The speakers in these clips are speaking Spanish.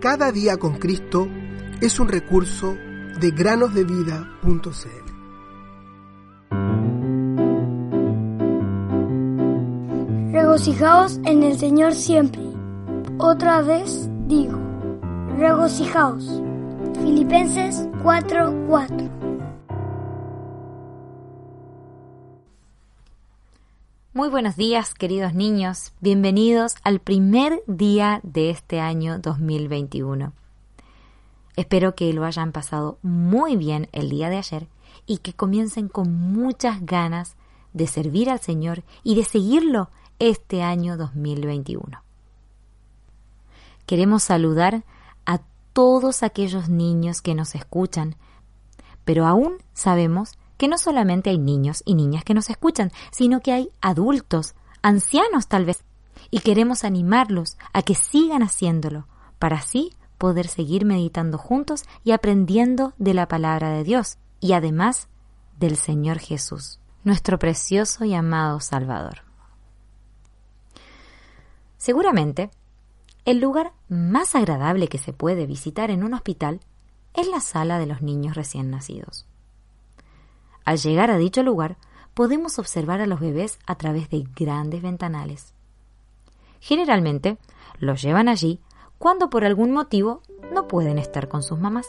Cada día con Cristo es un recurso de granosdevida.cl. Regocijaos en el Señor siempre. Otra vez digo, regocijaos. Filipenses 4:4 Muy buenos días, queridos niños. Bienvenidos al primer día de este año 2021. Espero que lo hayan pasado muy bien el día de ayer y que comiencen con muchas ganas de servir al Señor y de seguirlo este año 2021. Queremos saludar a todos aquellos niños que nos escuchan, pero aún sabemos que no solamente hay niños y niñas que nos escuchan, sino que hay adultos, ancianos tal vez, y queremos animarlos a que sigan haciéndolo, para así poder seguir meditando juntos y aprendiendo de la palabra de Dios, y además del Señor Jesús, nuestro precioso y amado Salvador. Seguramente, el lugar más agradable que se puede visitar en un hospital es la sala de los niños recién nacidos. Al llegar a dicho lugar, podemos observar a los bebés a través de grandes ventanales. Generalmente, los llevan allí cuando por algún motivo no pueden estar con sus mamás.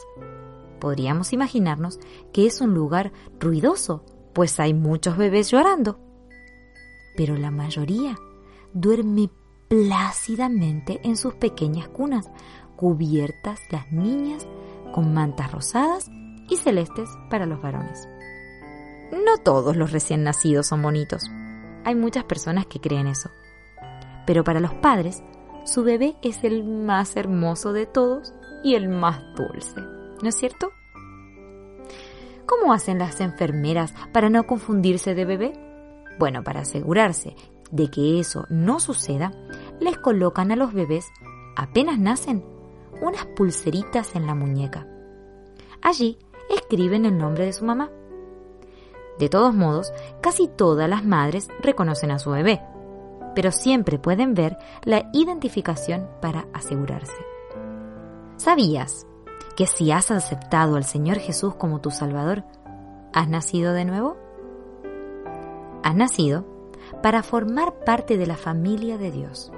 Podríamos imaginarnos que es un lugar ruidoso, pues hay muchos bebés llorando. Pero la mayoría duerme plácidamente en sus pequeñas cunas, cubiertas las niñas con mantas rosadas y celestes para los varones. No todos los recién nacidos son bonitos. Hay muchas personas que creen eso. Pero para los padres, su bebé es el más hermoso de todos y el más dulce. ¿No es cierto? ¿Cómo hacen las enfermeras para no confundirse de bebé? Bueno, para asegurarse de que eso no suceda, les colocan a los bebés, apenas nacen, unas pulseritas en la muñeca. Allí escriben el nombre de su mamá. De todos modos, casi todas las madres reconocen a su bebé, pero siempre pueden ver la identificación para asegurarse. ¿Sabías que si has aceptado al Señor Jesús como tu Salvador, has nacido de nuevo? Has nacido para formar parte de la familia de Dios.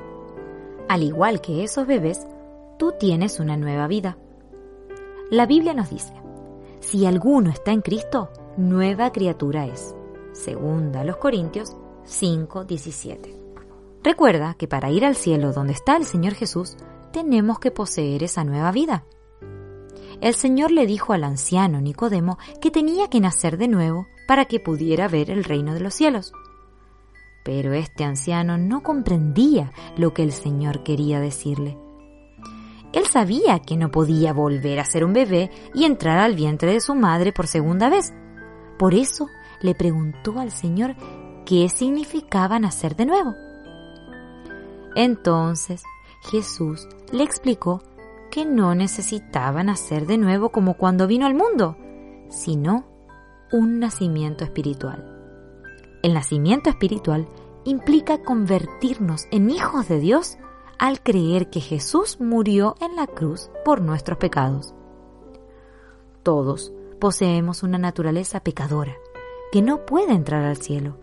Al igual que esos bebés, tú tienes una nueva vida. La Biblia nos dice, si alguno está en Cristo, nueva criatura es. Segunda los Corintios 5:17. Recuerda que para ir al cielo donde está el Señor Jesús, tenemos que poseer esa nueva vida. El Señor le dijo al anciano Nicodemo que tenía que nacer de nuevo para que pudiera ver el reino de los cielos. Pero este anciano no comprendía lo que el Señor quería decirle. Él sabía que no podía volver a ser un bebé y entrar al vientre de su madre por segunda vez. Por eso le preguntó al Señor qué significaba nacer de nuevo. Entonces Jesús le explicó que no necesitaba nacer de nuevo como cuando vino al mundo, sino un nacimiento espiritual. El nacimiento espiritual implica convertirnos en hijos de Dios al creer que Jesús murió en la cruz por nuestros pecados. Todos poseemos una naturaleza pecadora que no puede entrar al cielo,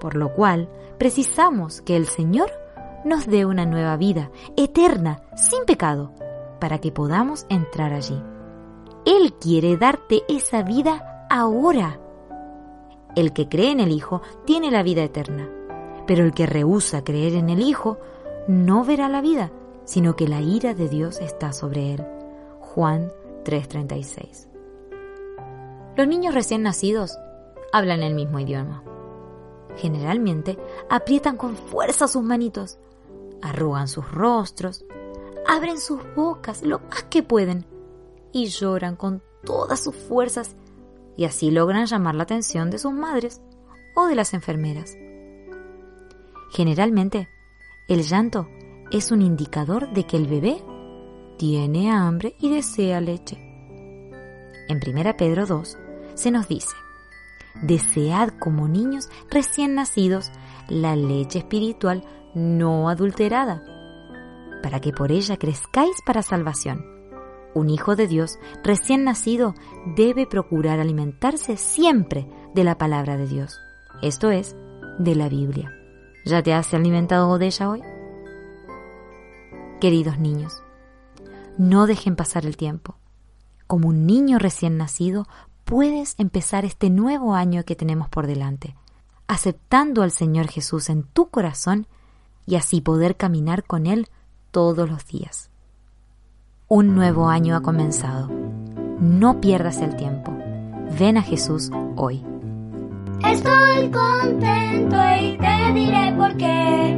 por lo cual precisamos que el Señor nos dé una nueva vida, eterna, sin pecado, para que podamos entrar allí. Él quiere darte esa vida ahora. El que cree en el Hijo tiene la vida eterna, pero el que rehúsa creer en el Hijo no verá la vida, sino que la ira de Dios está sobre él. Juan 3:36. Los niños recién nacidos hablan el mismo idioma. Generalmente aprietan con fuerza sus manitos. arrugan sus rostros, abren sus bocas lo más que pueden y lloran con todas sus fuerzas y así logran llamar la atención de sus madres o de las enfermeras. Generalmente, el llanto es un indicador de que el bebé tiene hambre y desea leche. En 1 Pedro 2 se nos dice, desead como niños recién nacidos la leche espiritual no adulterada, para que por ella crezcáis para salvación. Un hijo de Dios recién nacido debe procurar alimentarse siempre de la palabra de Dios, esto es, de la Biblia. ¿Ya te has alimentado de ella hoy? Queridos niños, no dejen pasar el tiempo. Como un niño recién nacido, puedes empezar este nuevo año que tenemos por delante, aceptando al Señor Jesús en tu corazón y así poder caminar con Él todos los días. Un nuevo año ha comenzado. No pierdas el tiempo. Ven a Jesús hoy. Estoy contento y te diré por qué.